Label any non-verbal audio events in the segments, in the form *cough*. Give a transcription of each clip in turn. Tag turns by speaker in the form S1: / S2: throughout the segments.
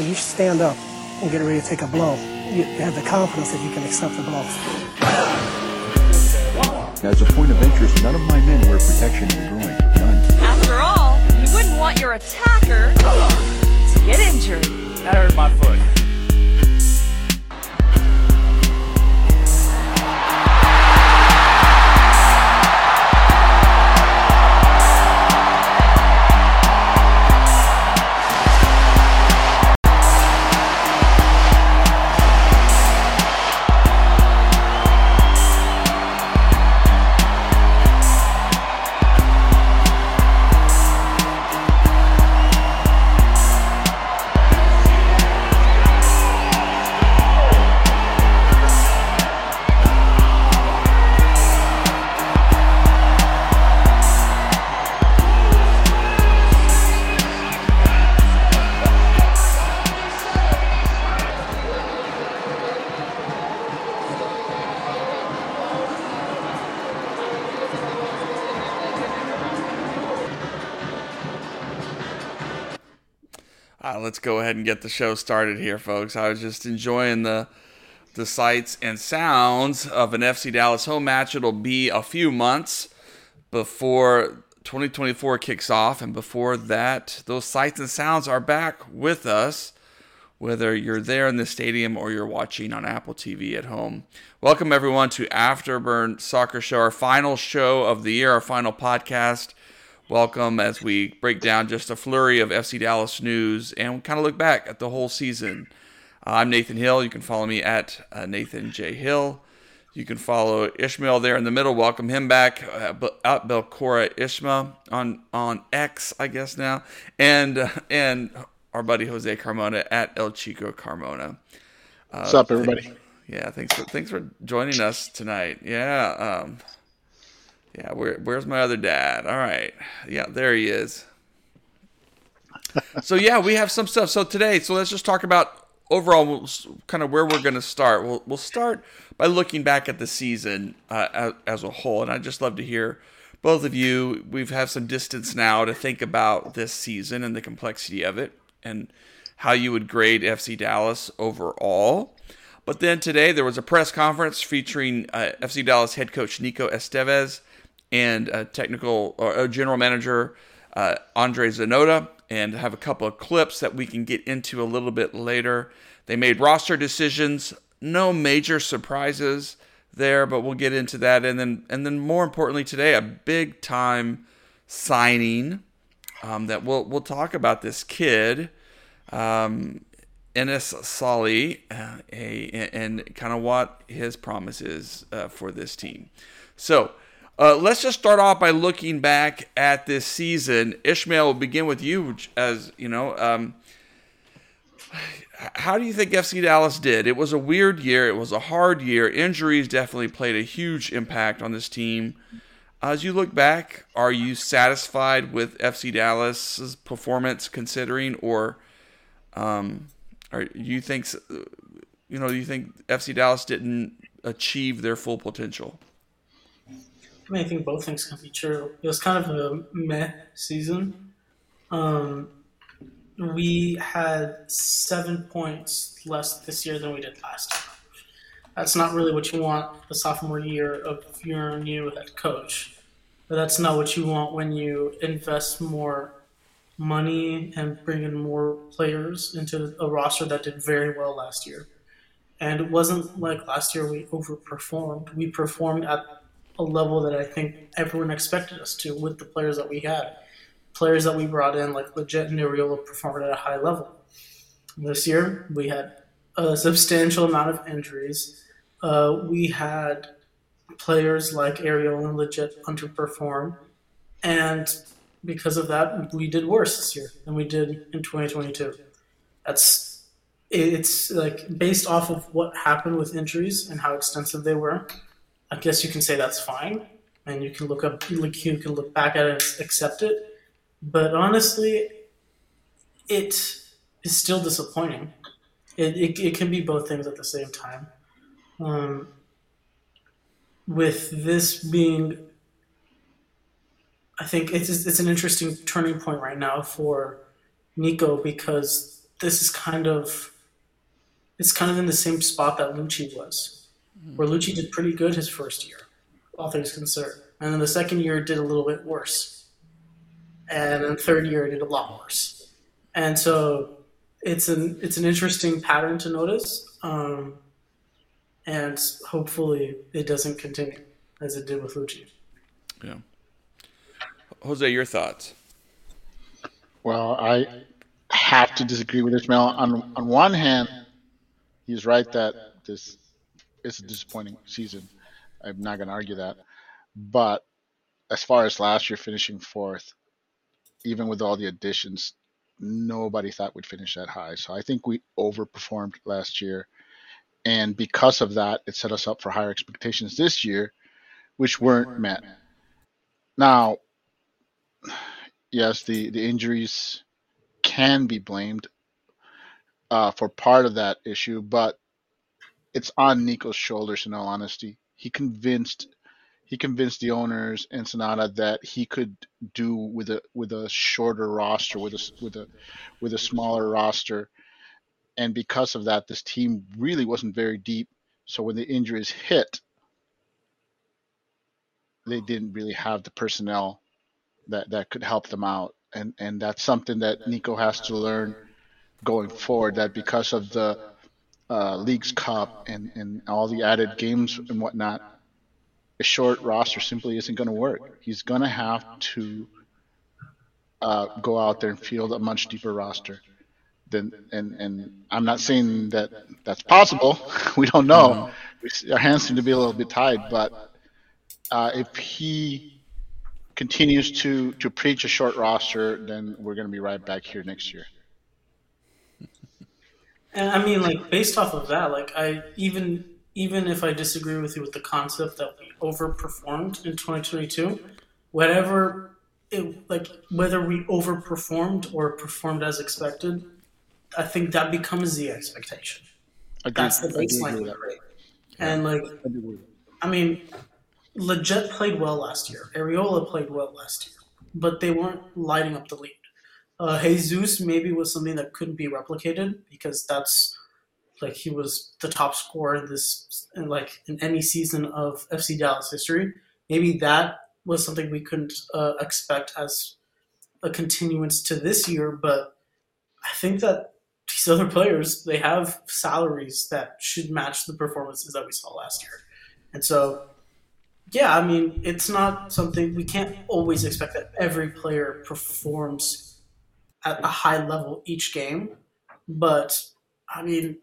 S1: when you stand up and get ready to take a blow, you have the confidence that you can accept the blow.
S2: As a point of interest, none of my men wear protection in the groin. None.
S3: After all, you wouldn't want your attacker to get injured.
S4: That hurt my foot.
S5: Let's go ahead and get the show started here, folks. I was just enjoying the the sights and sounds of an FC Dallas home match. It'll be a few months before 2024 kicks off, and before that, those sights and sounds are back with us, whether you're there in the stadium or you're watching on Apple TV at home. Welcome everyone to Afterburn Soccer Show, our final show of the year, our final podcast welcome as we break down just a flurry of FC Dallas news and kind of look back at the whole season. Uh, I'm Nathan Hill. You can follow me at uh, Nathan J. Hill. You can follow Ishmael there in the middle. Welcome him back uh, at Belcora Ishma on on X, I guess now, and uh, and our buddy Jose Carmona at El Chico Carmona.
S6: What's up, everybody?
S5: Yeah, thanks for thanks for joining us tonight. Yeah. Um, yeah, where, where's my other dad? All right. Yeah, there he is. so, yeah, we have some stuff. So, today, so let's just talk about overall kind of where we're going to start. We'll, we'll start by looking back at the season uh, as, as a whole. And I'd just love to hear both of you. We've had some distance now to think about this season and the complexity of it and how you would grade FC Dallas overall. But then today there was a press conference featuring uh, FC Dallas head coach Nico Estevez and technical or general manager uh, Andre Zanotta, and have a couple of clips that we can get into a little bit later. They made roster decisions, no major surprises there, but we'll get into that. And then, and then more importantly today, a big time signing um, that we'll we'll talk about this kid. Um, Enes Sali, uh, a, and kind of what his promise is uh, for this team. So, uh, let's just start off by looking back at this season. Ishmael, will begin with you. As you know, um, how do you think FC Dallas did? It was a weird year. It was a hard year. Injuries definitely played a huge impact on this team. As you look back, are you satisfied with FC Dallas's performance, considering, or um, or you think you know you think FC Dallas didn't achieve their full potential?
S7: I mean, I think both things can be true. It was kind of a meh season. Um, we had seven points less this year than we did last year. That's not really what you want the sophomore year of your new head coach. But that's not what you want when you invest more money and bring in more players into a roster that did very well last year. And it wasn't like last year we overperformed. We performed at a level that I think everyone expected us to with the players that we had. Players that we brought in, like Lletget and Arriola, performed at a high level. This year, we had a substantial amount of injuries. Uh, we had players like Arriola and Lletget underperform. And because of that, we did worse this year than we did in 2022. That's it's like based off of what happened with injuries and how extensive they were. I guess you can say that's fine, and you can look up, like you can look back at it and accept it. But honestly, it is still disappointing. It, it, it can be both things at the same time. Um, with this being, I think it's it's an interesting turning point right now for Nico because this is kind of it's kind of in the same spot that Luchi was, where Luchi did pretty good his first year, all things considered, and then the second year did a little bit worse, and then the third year did a lot worse, and so it's an it's an interesting pattern to notice, um, and hopefully it doesn't continue as it did with Luchi.
S5: Yeah. Jose, your thoughts?
S6: Well, I have to disagree with Ishmael. On on one hand, he's right that this is a disappointing season. I'm not going to argue that. But as far as last year finishing fourth, even with all the additions, nobody thought we'd finish that high. So I think we overperformed last year. And because of that, it set us up for higher expectations this year, which weren't met. Now, yes, the, the injuries can be blamed uh, for part of that issue, but it's on Nico's shoulders. In all honesty, he convinced he convinced the owners and Zanotta that he could do with a with a shorter roster, with a with a with a smaller roster, and because of that, this team really wasn't very deep. So when the injuries hit, they didn't really have the personnel that that could help them out, and and that's something that Nico has to learn going forward. That because of the uh, Leagues Cup and and all the added games and whatnot, a short roster simply isn't going to work. He's going to have to uh, go out there and field a much deeper roster. Than, and and I'm not saying that that's possible. *laughs* we don't know. We, our hands seem to be a little bit tied, but uh, if he continues to to preach a short roster, then we're going to be right back here next year.
S7: And I mean, like based off of that, like I even even if I disagree with you with the concept that we overperformed in 2022, whatever it like whether we overperformed or performed as expected, I think that becomes the expectation.
S6: Agreed.
S7: That's the
S6: I
S7: baseline,
S6: that.
S7: right? And like, I mean, Lletget played well last year. Arriola played well last year, but they weren't lighting up the lead. Uh, Jesus maybe was something that couldn't be replicated because that's like he was the top scorer in this in like in any season of FC Dallas history. Maybe that was something we couldn't uh, expect as a continuance to this year, but I think that these other players they have salaries that should match the performances that we saw last year, and so yeah, I mean it's not something we can't always expect that every player performs at a high level each game, but I mean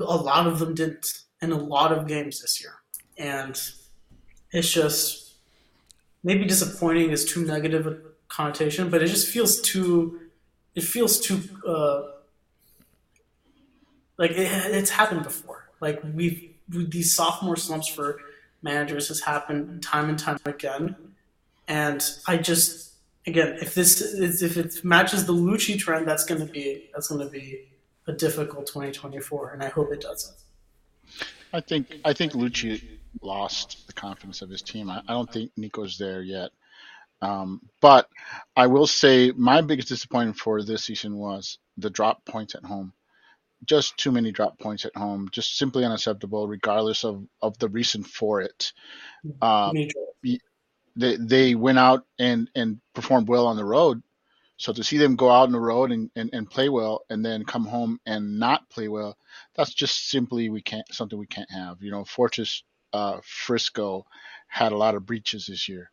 S7: a lot of them didn't in a lot of games this year, and it's just maybe disappointing is too negative a connotation, but it just feels too. It feels too uh, like it, it's happened before. Like we've we, these sophomore slumps for managers has happened time and time again, and I just again if this is if it matches the Luchi trend, that's going to be that's going to be a difficult 2024, and I hope it doesn't.
S6: I think I think Luchi lost the confidence of his team. I, I don't think Nico's there yet. Um, but I will say my biggest disappointment for this season was the drop points at home. Just too many drop points at home, just simply unacceptable, regardless of, of the reason for it. Um, they they went out and, and performed well on the road. So to see them go out on the road and, and, and play well and then come home and not play well, that's just simply we can't something we can't have. You know, Fortress uh, Frisco had a lot of breaches this year.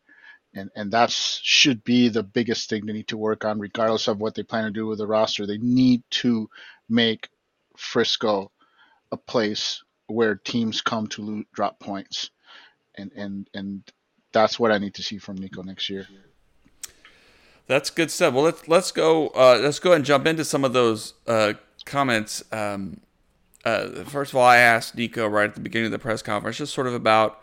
S6: And and that should be the biggest thing they need to work on, regardless of what they plan to do with the roster. They need to make Frisco a place where teams come to lo- drop points, and and and that's what I need to see from Nico next year.
S5: That's good stuff. Well, let's let's go. Uh, let's go ahead and jump into some of those uh, comments. Um, uh, first of all, I asked Nico right at the beginning of the press conference, just sort of about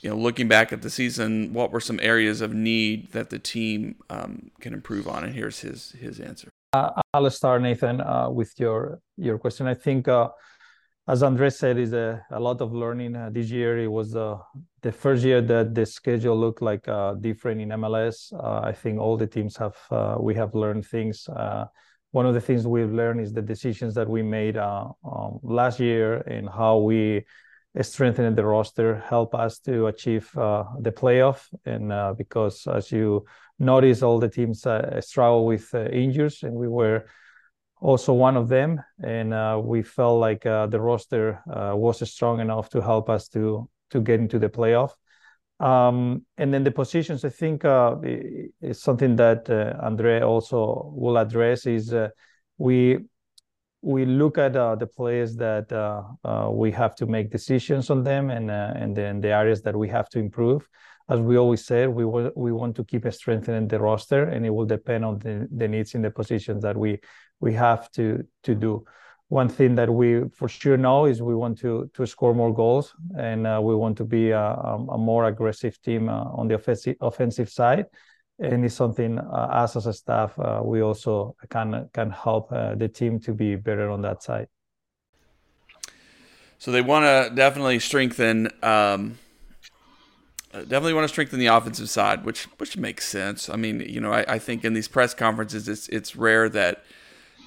S5: you know looking back at the season, what were some areas of need that the team um, can improve on, and here's his his answer.
S4: Uh, I'll start, Nathan, uh, with your your question. I think, uh, as Andres said, is a, a lot of learning. Uh, this year, it was uh, the first year that the schedule looked like uh, different in MLS. I think all the teams have we have learned things. one of the things we've learned is the decisions that we made uh, um, last year and how we strengthened the roster help us to achieve uh, the playoff. And uh, because, as you notice, all the teams uh, struggle with uh, injuries, and we were also one of them. And uh, we felt like the roster was strong enough to help us to to get into the playoff. Um, and then the positions, I think, uh, is something that uh, Andre also will address. Is uh, we we look at uh, the players that uh, uh, we have to make decisions on them, and and then the areas that we have to improve. As we always said, we we want to keep strengthening the roster, and it will depend on the, the needs in the positions that we we have to to do. One thing that we for sure know is we want to to score more goals and uh, we want to be a, a more aggressive team uh, on the offensive offensive side. And it's something uh, us as a staff uh, we also can can help uh, the team to be better on that side.
S5: So they want to definitely strengthen um, uh, definitely want to strengthen the offensive side which which makes sense. I mean you know i, I think in these press conferences it's it's rare that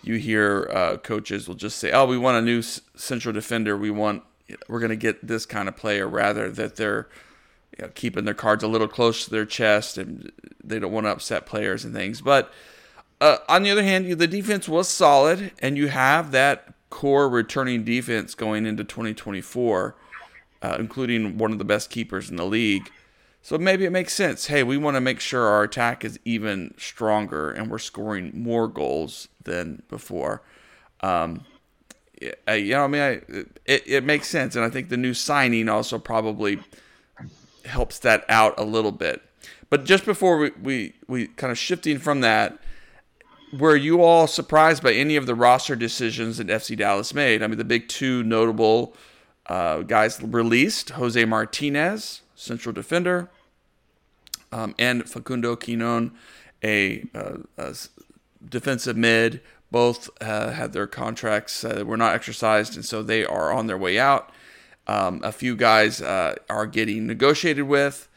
S5: you hear uh, coaches will just say, "Oh, we want a new central defender. We want we're going to get this kind of player," rather that they're you know, keeping their cards a little close to their chest and they don't want to upset players and things. But uh, on the other hand, the defense was solid, and you have that core returning defense going into 2024, uh, including one of the best keepers in the league. So maybe it makes sense. Hey, we want to make sure our attack is even stronger and we're scoring more goals than before. Um, you know, I mean, I, it, it makes sense. And I think the new signing also probably helps that out a little bit. But just before we, we, we kind of shifting from that, were you all surprised by any of the roster decisions that FC Dallas made? I mean, the big two notable uh, guys released Jose Martinez central defender, um, and Facundo Quignon, a, uh, a defensive mid. Both uh, had their contracts uh, were not exercised, and so they are on their way out. Um, a few guys uh, are getting negotiated with.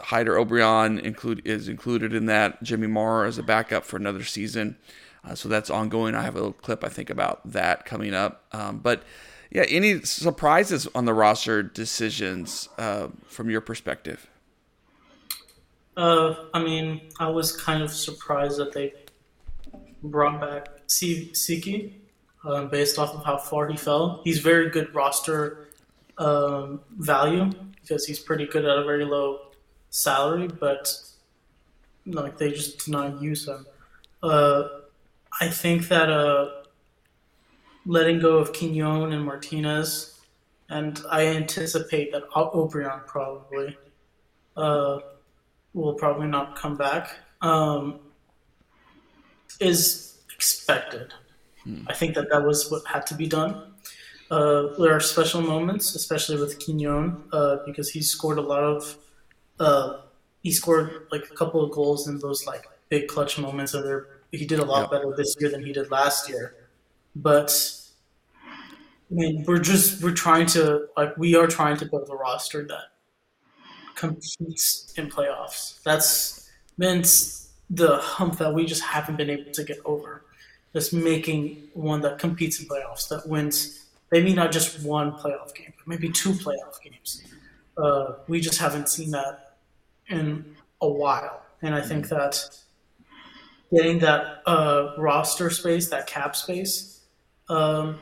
S5: Jáder Obrian include is included in that. Jimmy Maurer as a backup for another season, uh, so that's ongoing. I have a little clip I think about that coming up. Um, but yeah, any surprises on the roster decisions uh, from your perspective?
S7: Uh, I mean, I was kind of surprised that they brought back Tsiki uh, based off of how far he fell. He's very good roster um, value because he's pretty good at a very low salary, but like they just did not use him. Uh, I think that uh, letting go of Quignon and Martinez, and I anticipate that Obrian probably uh, will probably not come back. Um, is expected. Hmm. I think that that was what had to be done. Uh, there are special moments, especially with Quignon, uh, because he scored a lot of. Uh, he scored like a couple of goals in those like big clutch moments. And he did a lot better this year than he did last year. But I mean, we're just we're trying to like we are trying to build a roster that competes in playoffs. That's meant the hump that we just haven't been able to get over. Just making one that competes in playoffs, that wins maybe not just one playoff game, but maybe two playoff games. Uh, we just haven't seen that in a while, and I think that getting that uh, roster space, that cap space, um,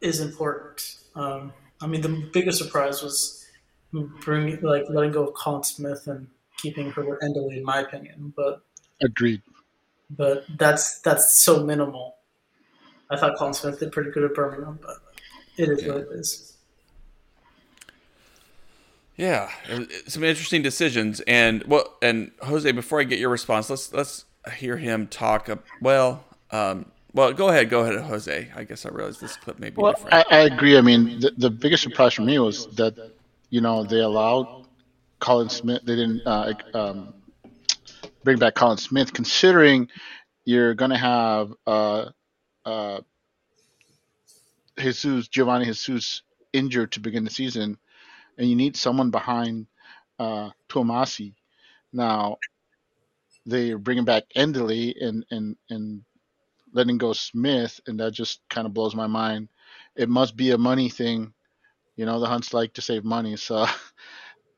S7: is important. Um, I mean, the biggest surprise was bringing like letting go of Collin Smith and keeping Herbert Endeley, in my opinion. But
S6: agreed.
S7: But that's that's so minimal. I thought Collin Smith did pretty good at Birmingham, but it is yeah. what it is.
S5: Yeah, some interesting decisions, and well, and Jose, before I get your response, let's let's hear him talk. Well, um, well, go ahead, go ahead, Jose. I guess I realized this clip may be
S6: well,
S5: different.
S6: I, I agree. I mean, the, the biggest surprise for me was that you know they allowed Collin Smith. They didn't uh, um, bring back Collin Smith, considering you're going to have uh, uh, Jesus Geovane Jesus injured to begin the season, and you need someone behind uh, Twumasi. Now they are bringing back Endeley and and and letting go Smith, and that just kind of blows my mind. It must be a money thing. You know, the Hunts like to save money. So,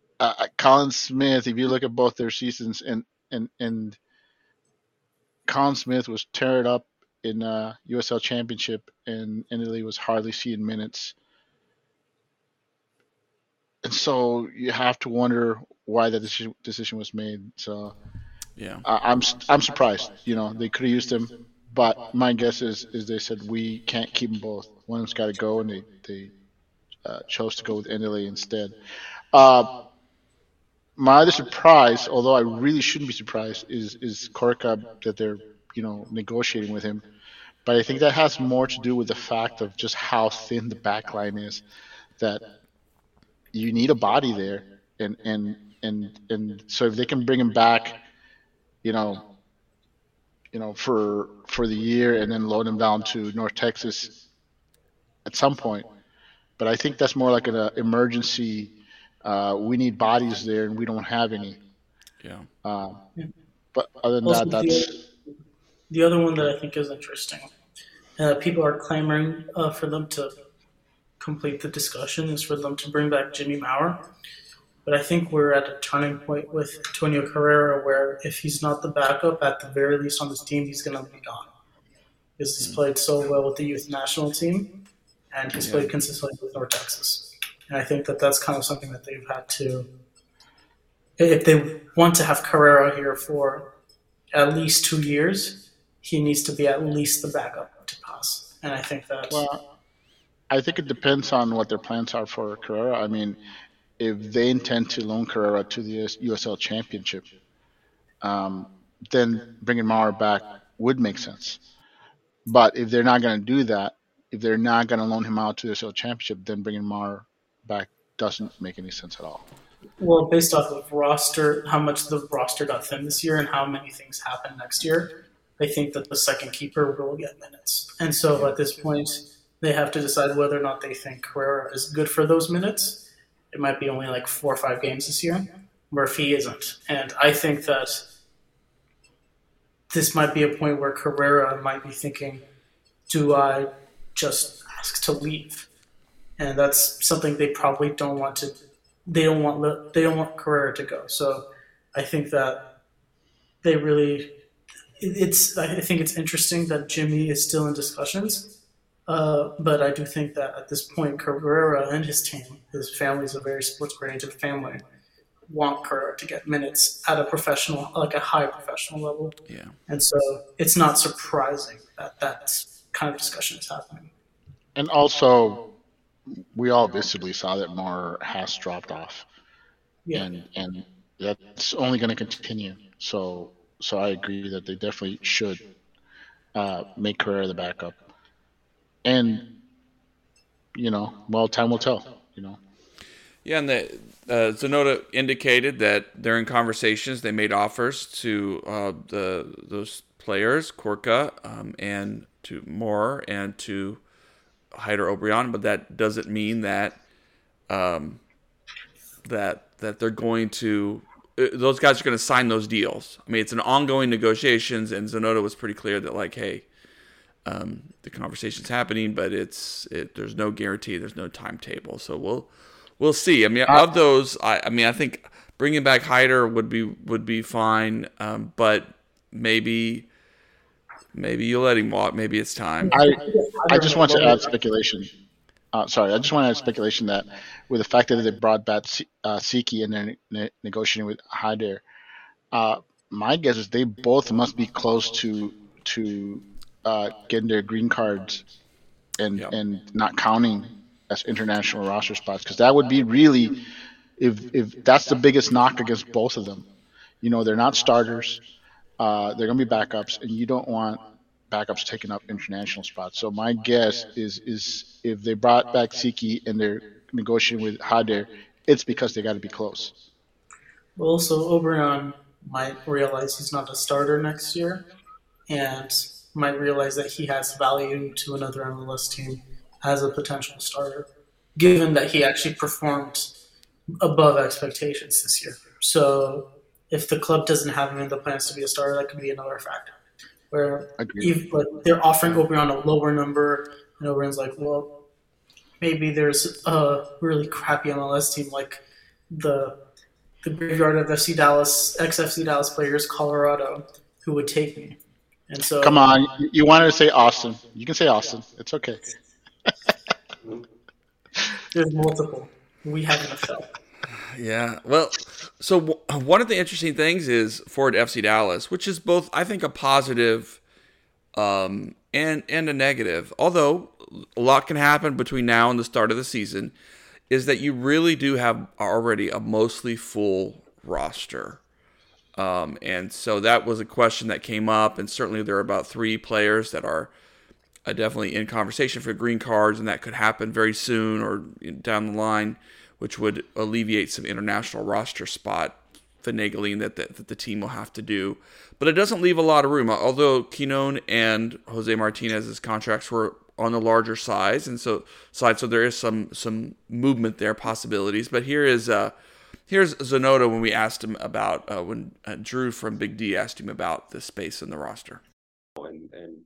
S6: *laughs* uh, Collin Smith, if you look at both their seasons, and and and Collin Smith was teared up in uh, USL Championship, and Endeley was hardly seeing minutes. And so you have to wonder why that decision, decision was made. So
S5: Yeah.
S6: I'm I'm surprised. You know, they could have used him, but my guess is is they said we can't keep them both. One of them's got to go, and they they uh, chose to go with Endeley instead. Uh, my other surprise, although I really shouldn't be surprised, is is Korça that they're you know negotiating with him. But I think that has more to do with the fact of just how thin the back line is. That you need a body there, and and and and so if they can bring him back, you know, you know for for the year and then load him down to North Texas at some point. But I think that's more like an uh, emergency. Uh, we need bodies there, and we don't have any.
S5: Yeah.
S6: Uh, but other than
S7: Also,
S6: that,
S7: the,
S6: that's
S7: the other one that I think is interesting, uh, people are clamoring uh, for them to complete the discussion, is for them to bring back Jimmy Maurer. But I think we're at a turning point with Antonio Carrera where if he's not the backup, at the very least on this team, he's going to be gone. Because he's played so well with the youth national team, and he's played consistently with North Texas. And I think that that's kind of something that they've had to, if they want to have Carrera here for at least two years, he needs to be at least the backup to Paes. And I think that
S6: well. I think it depends on what their plans are for Carrera. I mean, if they intend to loan Carrera to the USL Championship, um, then bringing Maurer back would make sense. But if they're not going to do that, if they're not going to loan him out to the USL Championship, then bringing Maurer back doesn't make any sense at all.
S7: Well, based off of roster, how much the roster got thin this year and how many things happen next year, I think that the second keeper will get minutes. And so at this point, they have to decide whether or not they think Carrera is good for those minutes. It might be only like four or five games this year, he isn't. And I think that this might be a point where Carrera might be thinking, do I just ask to leave? And that's something they probably don't want to they don't want they don't want Carrera to go. So I think that they really it's I think it's interesting that Jimmy is still in discussions. Uh, but I do think that at this point, Carrera and his team, his family is a very sports-oriented family, want Carrera to get minutes at a professional, like a high professional level.
S5: Yeah.
S7: And so it's not surprising that that kind of discussion is happening.
S6: And also, we all visibly saw that Maurer has dropped off,
S7: Yeah.
S6: and and that's only going to continue. So so I agree that they definitely should uh, make Carrera the backup, and you know, well, time will tell. You know,
S5: Yeah, and the uh, Zanotta indicated that they're in conversations. They made offers to uh, the those players, Korça, um, and to Maurer and to Jáder Obrian, but that doesn't mean that um, that that they're going to uh, those guys are going to sign those deals. I mean, it's an ongoing negotiations, and Zanotta was pretty clear that like, hey, um, the conversation's happening, but it's it, there's no guarantee, there's no timetable. So we'll we'll see. I mean, of those, I, I mean, I think bringing back Jáder would be would be fine, um, but maybe maybe you let him walk. Maybe it's time.
S6: I I just want to add speculation. Uh, sorry, I just want to add speculation that with the fact that they brought back uh, Tsiki and they're ne- negotiating with Jáder, uh, my guess is they both must be close to to uh, getting their green cards and
S5: Yep.
S6: and not counting as international roster spots because that would be really if if that's the biggest knock against both of them. You know, they're not starters. Uh, they're going to be backups, and you don't want backups taking up international spots. So my guess is is if they brought back Tsiki and they're negotiating with Jáder, it's because they got to be close.
S7: Well, also Obrian might realize he's not a starter next year, and might realize that he has value to another MLS team as a potential starter, given that he actually performed above expectations this year. So, if the club doesn't have him in the plans to be a starter, that could be another factor. where if, but they're offering Obi on a lower number, and Obi's like, well, maybe there's a really crappy MLS team like the the graveyard of FC Dallas, ex FC Dallas players, Colorado, who would take me. And so,
S6: Come on, you- wanted to say Austin. You can say Austin. It's okay.
S7: there's multiple. We have NFL.
S5: Yeah. Well, so w- one of the interesting things is for FC Dallas, which is both, I think, a positive um, and and a negative. Although a lot can happen between now and the start of the season, is that you really do have already a mostly full roster. Um, and so that was a question that came up, and certainly there are about three players that are uh, definitely in conversation for green cards, and that could happen very soon or down the line, which would alleviate some international roster spot finagling that the, that the team will have to do. But it doesn't leave a lot of room. Although Quignon and Jose Martinez's contracts were on the larger size, and so side, so there is some some movement there, possibilities. But here is uh, here's Zanotta when we asked him about uh, when uh, Drew from Big D asked him about the space in the roster.
S8: and and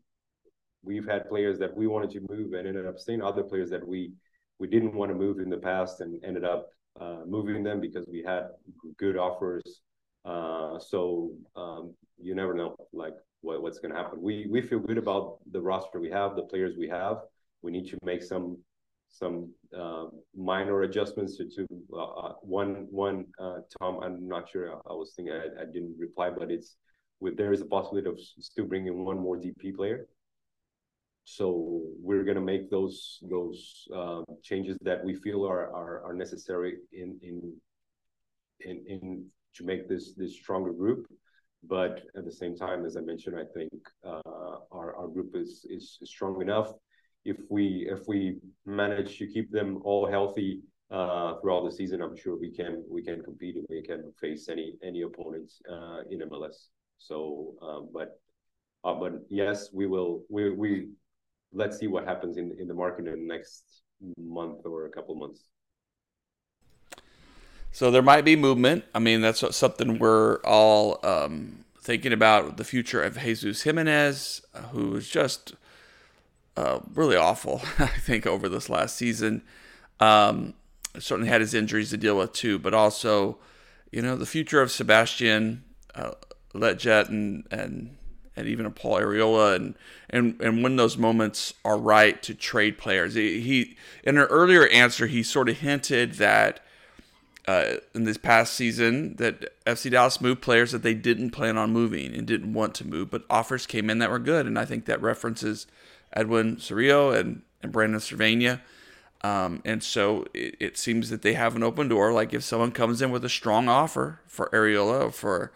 S8: we've had players that we wanted to move and ended up staying. Other players that we we didn't want to move in the past and ended up uh, moving them because we had good offers. Uh, so um, you never know, like what, what's going to happen. We we feel good about the roster we have, the players we have. We need to make some some uh, minor adjustments to, to uh, one one uh, Tom. I'm not sure. I, I was thinking I, I didn't reply, but it's with there is a possibility of still bringing one more DP player. So we're gonna make those those uh, changes that we feel are are, are necessary in in in in to make this this stronger group. But at the same time, as I mentioned, I think uh, our our group is is strong enough. If we if we manage to keep them all healthy uh, throughout the season, I'm sure we can we can compete and we can face any any opponents uh, in MLS. So, um, but uh, but yes, we will. We we let's see what happens in in the market in the next month or a couple months.
S5: So there might be movement. I mean, that's something we're all um, thinking about the future of Jesus Jimenez, uh, who was just uh, really awful, *laughs* I think, over this last season. Um, certainly had his injuries to deal with too, but also, you know, the future of Sebastian uh, Lletget and and and even a Paul Arriola and and and when those moments are right to trade players. He, he in an earlier answer he sort of hinted that uh, in this past season that FC Dallas moved players that they didn't plan on moving and didn't want to move, but offers came in that were good, and I think that references Edwin Cerrillo and and Brandon Servania. Um, and so it, it, seems that they have an open door. Like if someone comes in with a strong offer for Arriola or for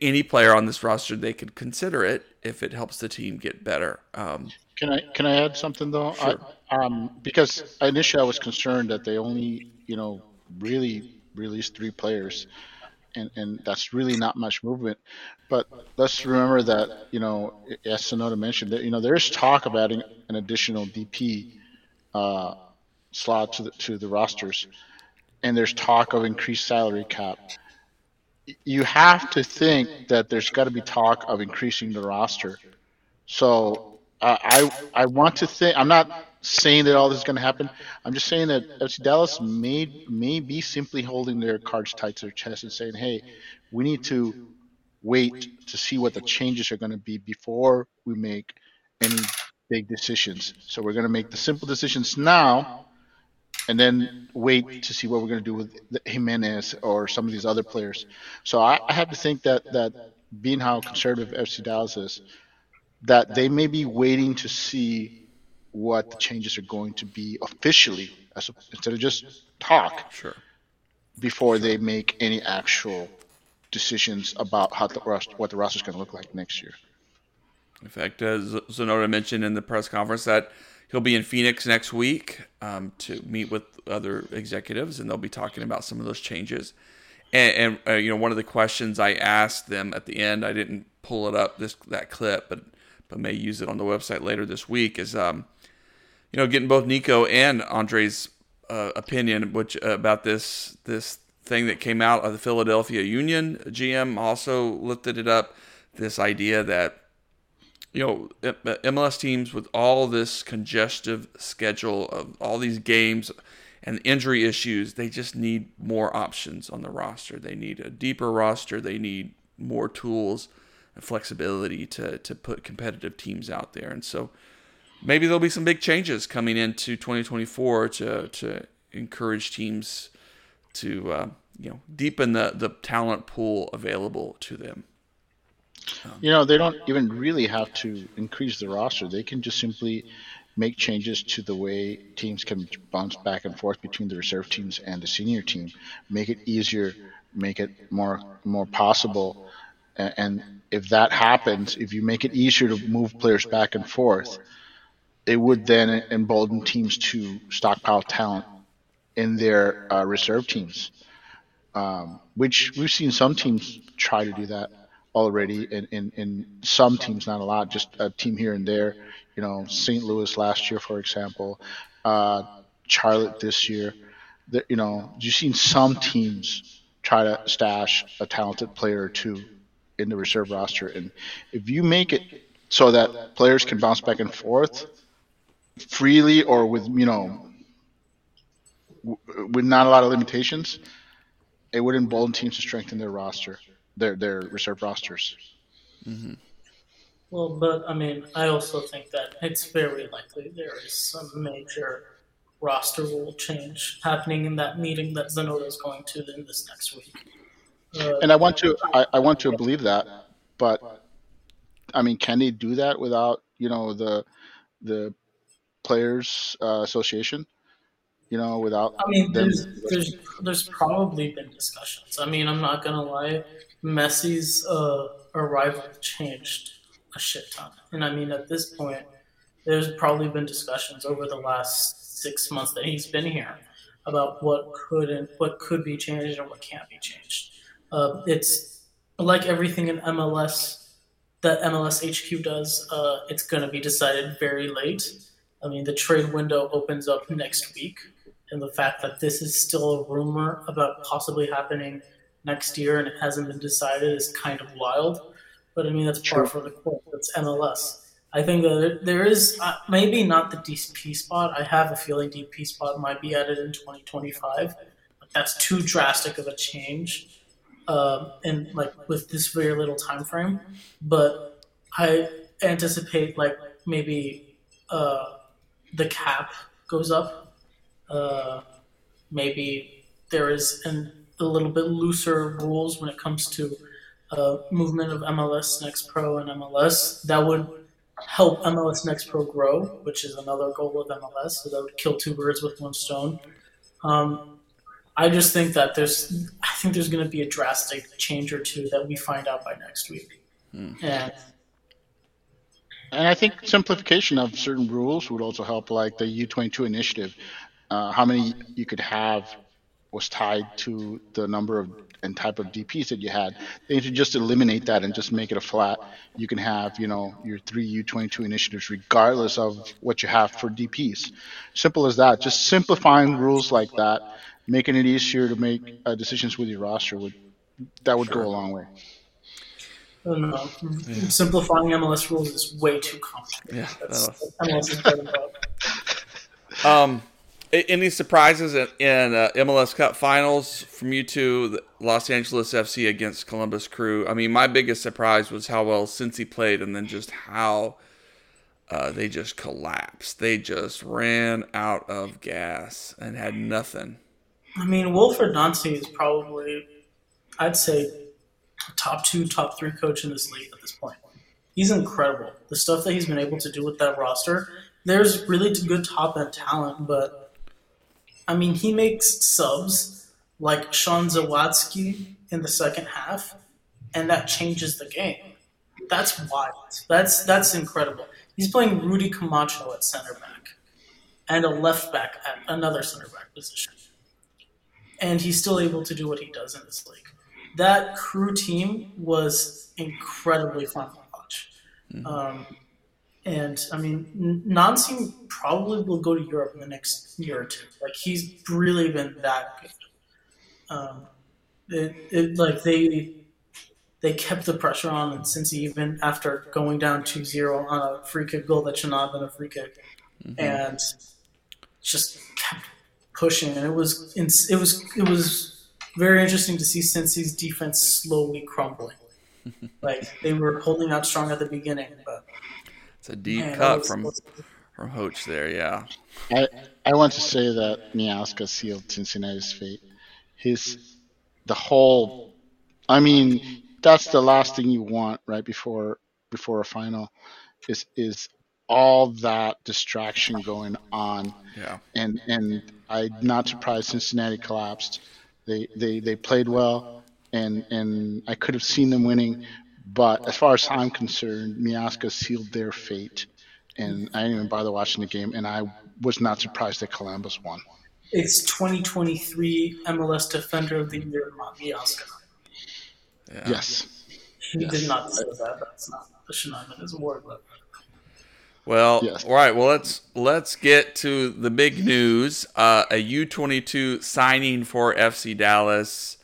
S5: any player on this roster, they could consider it if it helps the team get better. Um,
S6: Can I can I add something though?
S5: Sure.
S6: I, um, because initially I was concerned that they only you know really released three players, and and that's really not much movement. But let's remember that you know as Zanotta mentioned that you know there is talk of adding an additional DP uh, slot to the to the rosters, and there's talk of increased salary cap. You have to think that there's got to be talk of increasing the roster. So uh, I I want to think. I'm not saying that all this is going to happen. I'm just saying that FC Dallas may may be simply holding their cards tight to their chest and saying, "Hey, we need to wait to see what the changes are going to be before we make any big decisions. So we're going to make the simple decisions now." And then wait to see what we're going to do with Jimenez or some of these other players. So I, I have to think that that being how conservative FC Dallas is, that they may be waiting to see what the changes are going to be officially, as instead of just talk,
S5: sure.
S6: before they make any actual decisions about how the what the roster is going to look like next year.
S5: In fact, uh, Z- Zanotta mentioned in the press conference that he'll be in Phoenix next week um, to meet with other executives, and they'll be talking about some of those changes. And, and uh, you know, one of the questions I asked them at the end, I didn't pull it up this that clip, but but may use it on the website later this week. Is um, you know, getting both Nico and Andre's uh, opinion, which uh, about this this thing that came out of the Philadelphia Union. GM also lifted it up. This idea that you know, MLS teams with all this congestive schedule of all these games and injury issues, they just need more options on the roster. They need a deeper roster. They need more tools and flexibility to to put competitive teams out there. And so maybe there'll be some big changes coming into 2024 to to encourage teams to uh, you know deepen the the talent pool available to them.
S6: You know, they don't even really have to increase the roster. They can just simply make changes to the way teams can bounce back and forth between the reserve teams and the senior team. Make it easier, make it more more possible. And if that happens, if you make it easier to move players back and forth, it would then embolden teams to stockpile talent in their uh, reserve teams, um, which we've seen some teams try to do that already in, in, in some teams, not a lot, just a team here and there. You know, St. Louis last year, for example, uh, Charlotte this year. You know, you've seen some teams try to stash a talented player or two in the reserve roster, and if you make it so that players can bounce back and forth freely or with you know with not a lot of limitations, it would embolden teams to strengthen their roster, their their reserve rosters.
S7: Well, but I mean, I also think that it's very likely there is some major roster rule change happening in that meeting that Zanotta is going to in this next week. Uh,
S6: And I want to I, I want to believe that, but I mean, can they do that without you know the the players uh, association? You know, without
S7: I mean,
S6: them.
S7: there's, there's there's probably been discussions. I mean, I'm not gonna lie, Messi's uh, arrival changed a shit ton, and I mean, at this point, there's probably been discussions over the last six months that he's been here about what could and what could be changed and what can't be changed. Uh, it's like everything in MLS that MLS HQ does. Uh, it's gonna be decided very late. I mean, the trade window opens up next week and the fact that this is still a rumor about possibly happening next year and it hasn't been decided is kind of wild. But I mean, that's par for the course. It's MLS. I think that there- is uh, maybe not the DP spot. I have a feeling DP spot might be added in 2025. But that's too drastic of a change, um, and like with this very little time frame. But I anticipate like maybe uh, the cap goes up uh, maybe there is an, a little bit looser rules when it comes to uh, movement of MLS Next Pro and MLS. That would help MLS Next Pro grow, which is another goal of MLS. So that would kill two birds with one stone. Um, I just think that there's, I think there's going to be a drastic change or two that we find out by next week. And
S6: And I think simplification of certain rules would also help, like the U22 initiative. Uh, how many you could have was tied to the number of and type of DPs that you had. They should just eliminate that and just make it a flat. You can have, you know, your three U22 initiatives regardless of what you have for DPs. Simple as that. Just simplifying rules like that, making it easier to make uh, decisions with your roster would that would go a long way.
S7: I don't know. Simplifying MLS rules is way too complicated.
S5: Yeah,
S7: That's,
S5: that was-
S7: MLS is. *laughs*
S5: Um, a- any surprises in, in uh, MLS Cup Finals from you two? Los Angeles FC against Columbus Crew. I mean, my biggest surprise was how well Cincy played, and then just how uh, they just collapsed. They just ran out of gas and had nothing.
S7: I mean, Wilfried Nancy is probably, I'd say, top two, top three coach in this league at this point. He's incredible. The stuff that he's been able to do with that roster. There's really good top end talent, but I mean, he makes subs like Sean Zawadzki in the second half, and that changes the game. That's wild. That's that's incredible. He's playing Rudy Camacho at center back, and a left back at another center back position and he's still able to do what he does in this league. That crew team was incredibly fun to watch. Um, and I mean, Nancy probably will go to Europe in the next year or two. Like he's really been that good. Um, it, it like they they kept the pressure on, and since even after going down 2-0 on a free kick goal that should not have been a free kick, and just kept pushing, and it was it was it was very interesting to see Cincy's defense slowly crumbling. *laughs* like they were holding out strong at the beginning, but
S5: It's a deep
S7: man,
S5: cut
S7: was-
S5: from from Hoach there. Yeah.
S6: I I want to say that Miazga sealed Cincinnati's fate. His the whole I mean, that's the last thing you want right before before a final is is all that distraction going on
S5: Yeah.
S6: and and I'm not surprised Cincinnati collapsed. They they they played well and and I could have seen them winning, but as far as I'm concerned, Miazga sealed their fate. And I didn't even bother watching the game, and I was not surprised that Columbus won.
S7: it's 2023 MLS Defender of the Year, Miazga.
S5: Yeah.
S6: Yes.
S7: He
S6: Yes.
S7: did not deserve that. That's not that should not have been his award, but
S5: Well,
S6: Yes.
S5: all right. Well, let's let's get to the big news. Uh, a U twenty two signing for FC Dallas.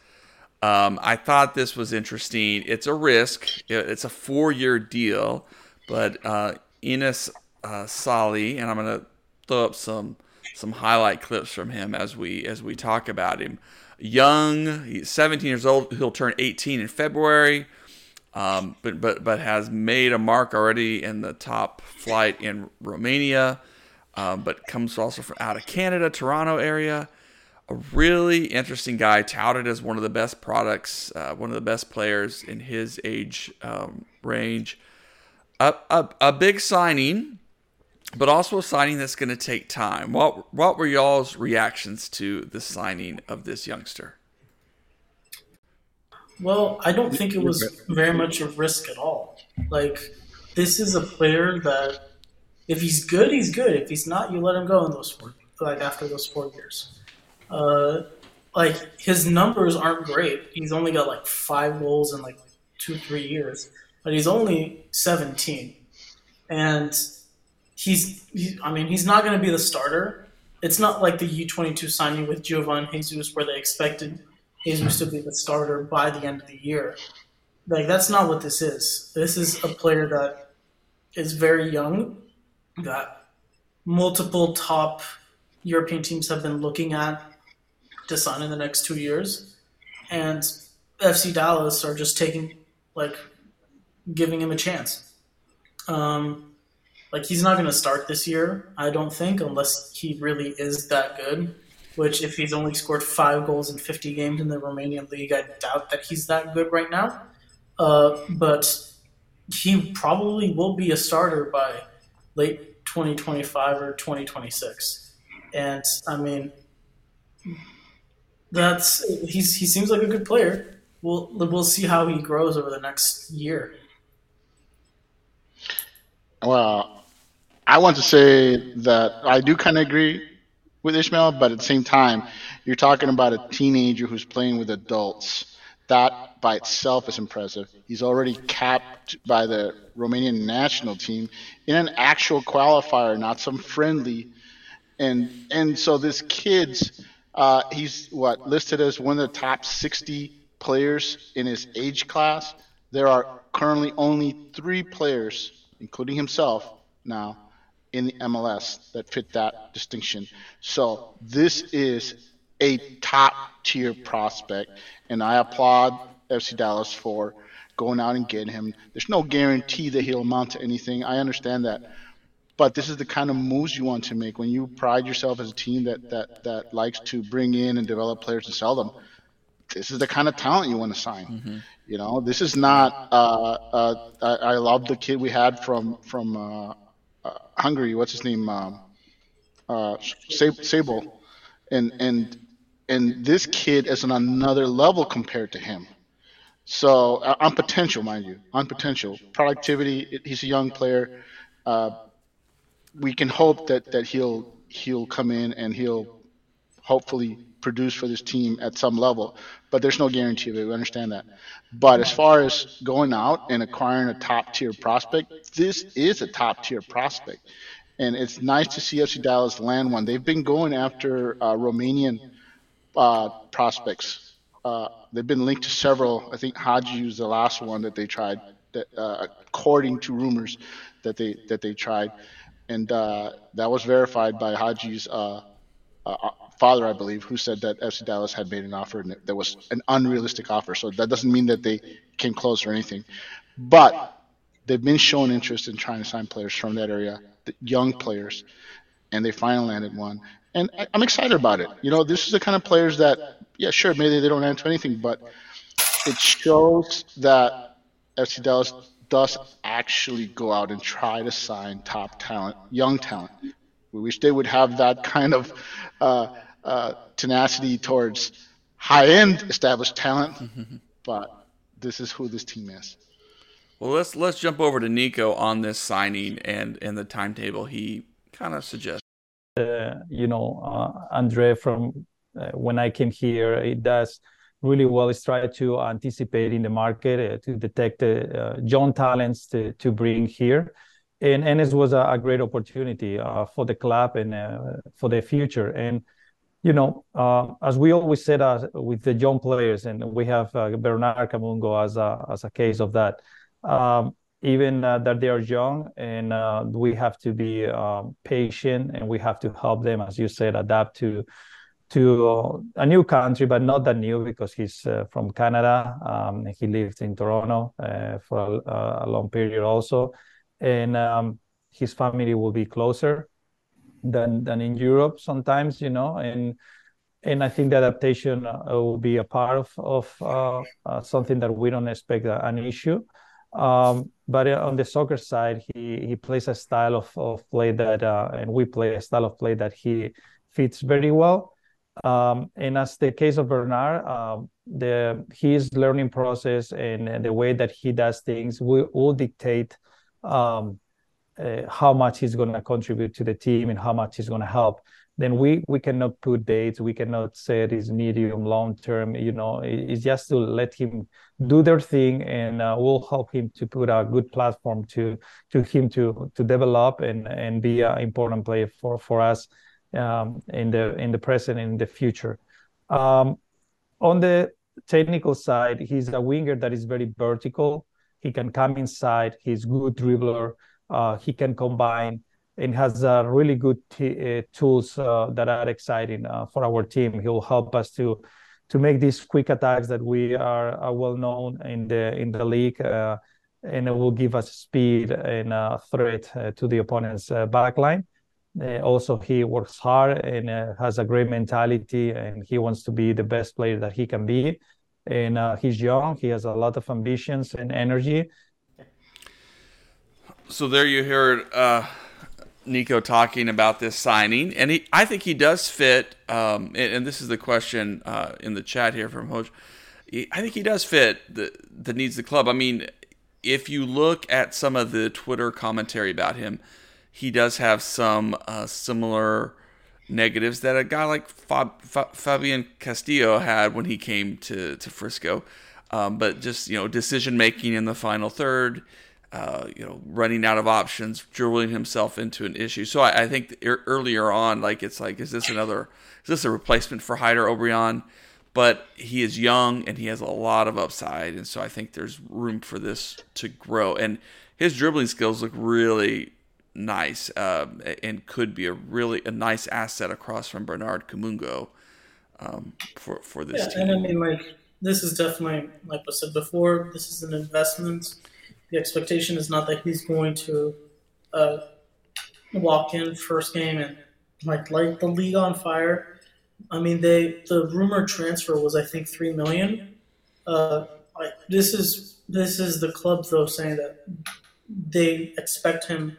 S5: Um, I thought this was interesting. It's a risk. It's a four year deal, but uh, Enes uh, Sali, and I'm gonna throw up some some highlight clips from him as we as we talk about him. Young, he's 17 years old. He'll turn 18 in February um, but but but has made a mark already in the top flight in Romania, um, but comes also from out of Canada, Toronto area. A really interesting guy, touted as one of the best products, uh, one of the best players in his age um, range. A, a, a big signing, but also a signing that's going to take time. What what were y'all's reactions to the signing of this youngster?
S7: Well, I don't think it was very much a risk at all. Like, this is a player that, if he's good, he's good. If he's not, you let him go in those four, like after those four years. Uh, like his numbers aren't great. He's only got like five goals in like two, three years, but he's only seventeen, and he's, he, I mean, he's not going to be the starter. It's not like the U twenty two signing with Geovane Jesus, where they expected Jesus to be the starter by the end of the year. Like that's not what this is. This is a player that is very young, that multiple top European teams have been looking at to sign in the next two years, and FC Dallas are just taking like giving him a chance. Um, like he's not going to start this year, I don't think, unless he really is that good which if he's only scored five goals in 50 games in the Romanian league, I doubt that he's that good right now. Uh, but he probably will be a starter by late 2025 or 2026. And I mean, that's he's he seems like a good player. We'll we'll see how he grows over the next year.
S6: Well, I want to say that I do kind of agree with Ishmael, but at the same time, you're talking about a teenager who's playing with adults. That by itself is impressive. He's already capped by the Romanian national team in an actual qualifier, not some friendly. And and so this kid's uh, he's what listed as one of the top 60 players in his age class. There are currently only three players, including himself, now in the MLS that fit that distinction. So this is a top tier prospect, and I applaud FC Dallas for going out and getting him. There's no guarantee that he'll amount to anything. I understand that. But this is the kind of moves you want to make when you pride yourself as a team that, that, that likes to bring in and develop players and sell them. This is the kind of talent you want to sign. You know, this is not. Uh, uh, I, I love the kid we had from from uh, uh, Hungary. What's his name? Um, uh, Sable, and and and this kid is on another level compared to him. So uh, on potential, mind you, on potential, productivity. He's a young player. Uh, we can hope that that he'll he'll come in and he'll hopefully produce for this team at some level. But there's no guarantee of it. We understand that. But as far as going out and acquiring a top tier prospect, this is a top tier prospect. And it's nice to see FC Dallas land one. They've been going after uh, Romanian uh, prospects uh, they've been linked to several. I think Hagi was the last one that they tried. That, uh, according to rumors, that they that they tried, and uh, that was verified by Hagi's uh, uh, father, I believe, who said that FC Dallas had made an offer and that was an unrealistic offer. So that doesn't mean that they came close or anything, but they've been showing interest in trying to sign players from that area, young players, and they finally landed one. And I, I'm excited about it. You know, this is the kind of players that, yeah, sure, maybe they don't answer anything, but it shows that FC Dallas does actually go out and try to sign top talent, young talent. We wish they would have that kind of uh, uh, tenacity towards high-end established talent, but this is who this team is.
S5: Well, let's let's jump over to Nico on this signing and and the timetable he kind of suggests.
S4: Uh, you know, uh, Andre from uh, when I came here, it does really well is try to anticipate in the market uh, to detect uh, young talents to, to bring here. And, it was a, a great opportunity uh, for the club and for the future. And, you know, as we always said with the young players, and we have Bernard Kamungo as a, as a case of that, um, even uh, that they are young and uh, we have to be um, patient and we have to help them as you said adapt to to uh, a new country, but not that new because he's uh, from Canada. Um, he lived in Toronto uh, for a, a, long period also, and um, his family will be closer than than in Europe sometimes, you know, and and I think the adaptation uh, will be a part of of uh, uh, something that we don't expect an issue. Um, but on the soccer side, he he plays a style of, of play that, and we play a style of play that he fits very well um, and as the case of Bernard, um, the his learning process and, and, the way that he does things will, will dictate um, uh, how much he's going to contribute to the team and how much he's going to help. Then we we cannot put dates. We cannot say it is medium, long term. You know, it, it's just to let him do their thing, and uh, we'll help him to put a good platform to to him to to develop and and be an important player for for us um, in the in the present and in the future. Um, on the technical side, he's a winger that is very vertical. He can come inside. He's good dribbler. Uh, he can combine and has uh, really good t- uh, tools uh, that are exciting uh, for our team. He'll help us to to make these quick attacks that we are, are well known in the in the league, uh, and it will give us speed and threat to the opponent's backline. Uh, also, he works hard and uh, has a great mentality, and he wants to be the best player that he can be. And uh, he's young; he has a lot of ambitions and energy.
S5: So there you heard uh, Nico talking about this signing, and he, I think he does fit. Um, and, and, this is the question uh, in the chat here from Hoj. I think he does fit the the needs of the club. I mean, if you look at some of the Twitter commentary about him he does have some uh, similar negatives that a guy like Fab- Fabian Castillo had when he came to to Frisco. Um, but just you know, decision making in the final third, uh, you know, running out of options, dribbling himself into an issue. So I, I think earlier on, like it's like, is this another? Is this a replacement for Jáder Obrian? But he is young and he has a lot of upside, and so I think there's room for this to grow. And his dribbling skills look really nice um, and could be a really a nice asset across from Bernard Kamungo um, for for this
S7: yeah,
S5: team.
S7: And I mean, like this is definitely like I said before, this is an investment. The expectation is not that he's going to uh, walk in first game and like light the league on fire. I mean, they the rumor transfer was I think three million. Uh, like this is this is the club though saying that they expect him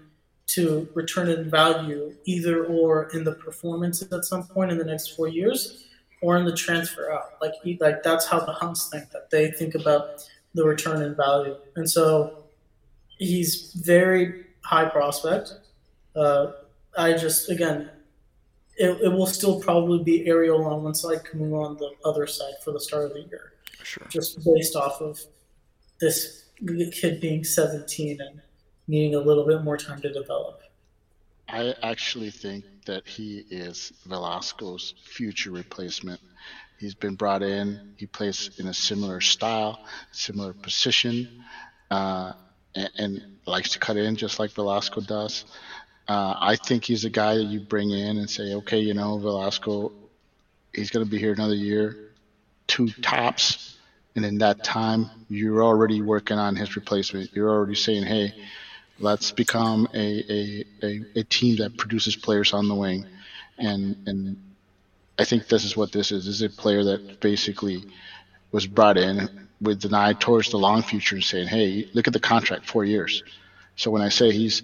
S7: to return in value either or in the performance at some point in the next four years or in the transfer out. Like like that's how the Hunts think that they think about the return in value. And so he's very high prospect. Uh, I just again it, it will still probably be Arriola on one side, coming on the other side for the start of the year.
S5: Sure.
S7: Just based off of this kid being 17 and needing a little bit more time to develop.
S6: I actually think that he is Velasco's future replacement. He's been brought in. He plays in a similar style, similar position, uh, and, and, likes to cut in just like Velasco does. Uh, I think he's a guy that you bring in and say, okay, you know, Velasco, he's going to be here another year, two tops. And in that time, you're already working on his replacement. You're already saying, hey, let's become a, a, a, a team that produces players on the wing. And, and I think this is what this is. This is a player that basically was brought in with an eye towards the long future and saying, hey, look at the contract, four years. So when I say he's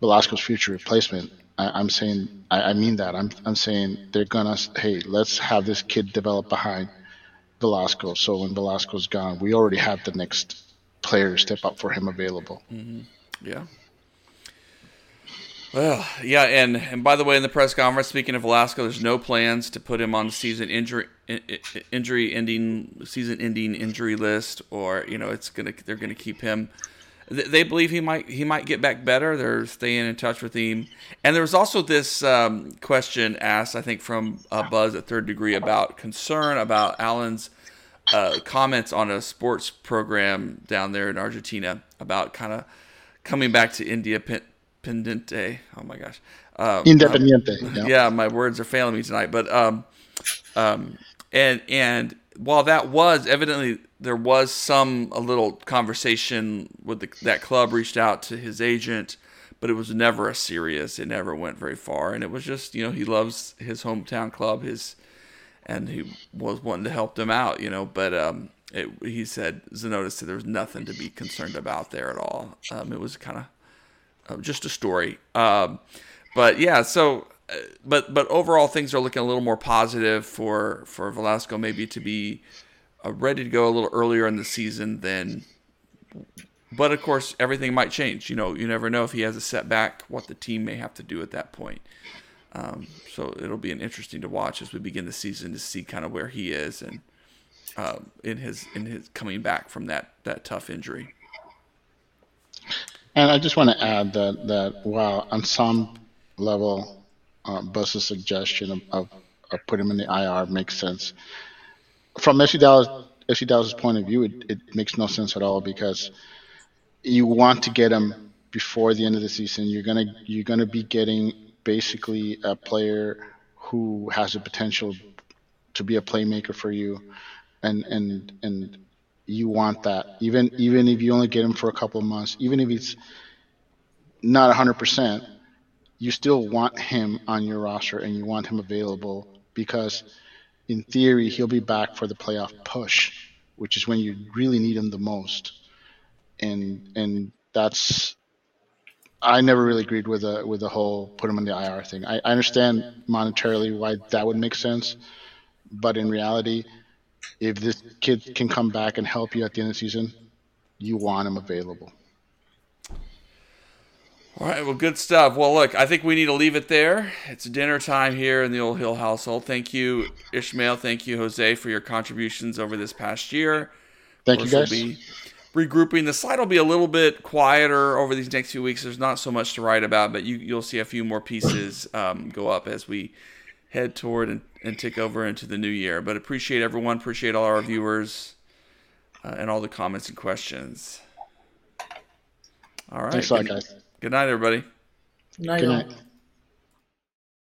S6: Velasco's future replacement, I, am saying I, I, mean that. I'm I'm saying they're gonna hey, let's have this kid develop behind Velasco. So when Velasco's gone, we already have the next player to step up for him available.
S5: Mm-hmm. Yeah. Well, yeah, and and by the way, in the press conference, speaking of Velasco, there's no plans to put him on the season injury injury ending season ending injury list, or you know, it's gonna they're gonna keep him. They believe he might he might get back better. They're staying in touch with him, and there was also this um, question asked, I think, from uh, Buzz at Third Degree about concern about Alan's uh, comments on a sports program down there in Argentina about kind of coming back to India Pendente. Oh my gosh.
S6: Um, Independiente.
S5: Um, *laughs* yeah. yeah. my words are failing me tonight. But um, um, and and while that was evidently there was some a little conversation with the, that club reached out to his agent, but it was never a serious. It never went very far, and it was just you know he loves his hometown club, his and he was wanting to help them out, you know. But um, it, he said Zanotta said there was nothing to be concerned about there at all. Um, it was kind of uh, just a story. Um, but yeah, so uh, but but overall things are looking a little more positive for for Velasco maybe to be uh, ready to go a little earlier in the season than. But of course, everything might change. You know, you never know if he has a setback, what the team may have to do at that point. Um, so it'll be an interesting to watch as we begin the season to see kind of where he is and uh, in his in his coming back from that that tough injury.
S6: And I just want to add that that while on some level, uh, Buzz's suggestion of, of, of putting him in the IR makes sense. From FC Dallas, FC Dallas's point of view, it, it makes no sense at all because you want to get him before the end of the season. You're gonna you're gonna be getting basically a player who has the potential to be a playmaker for you, and and and you want that. Even even if you only get him for a couple of months, even if he's not 100%, you still want him on your roster and you want him available because in theory he'll be back for the playoff push, which is when you really need him the most. And and that's I never really agreed with the with the whole put him in the IR thing. I, I understand monetarily why that would make sense, but in reality, if this kid can come back and help you at the end of the season, you want him available.
S5: All right, well, good stuff. Well, look, I think we need to leave it there. It's dinner time here in the Old Hill household. Thank you, Ishmael. Thank you, Jose, for your contributions over this past year.
S6: Thank you, guys.
S5: We'll be regrouping. The site will be a little bit quieter over these next few weeks. There's not so much to write about, but you, you'll see a few more pieces um, go up as we head toward and, and take over into the new year. But appreciate everyone. Appreciate all our viewers uh, and all the comments and questions. All right.
S6: Thanks a lot, guys.
S5: Good night, everybody.
S7: Night. Good night.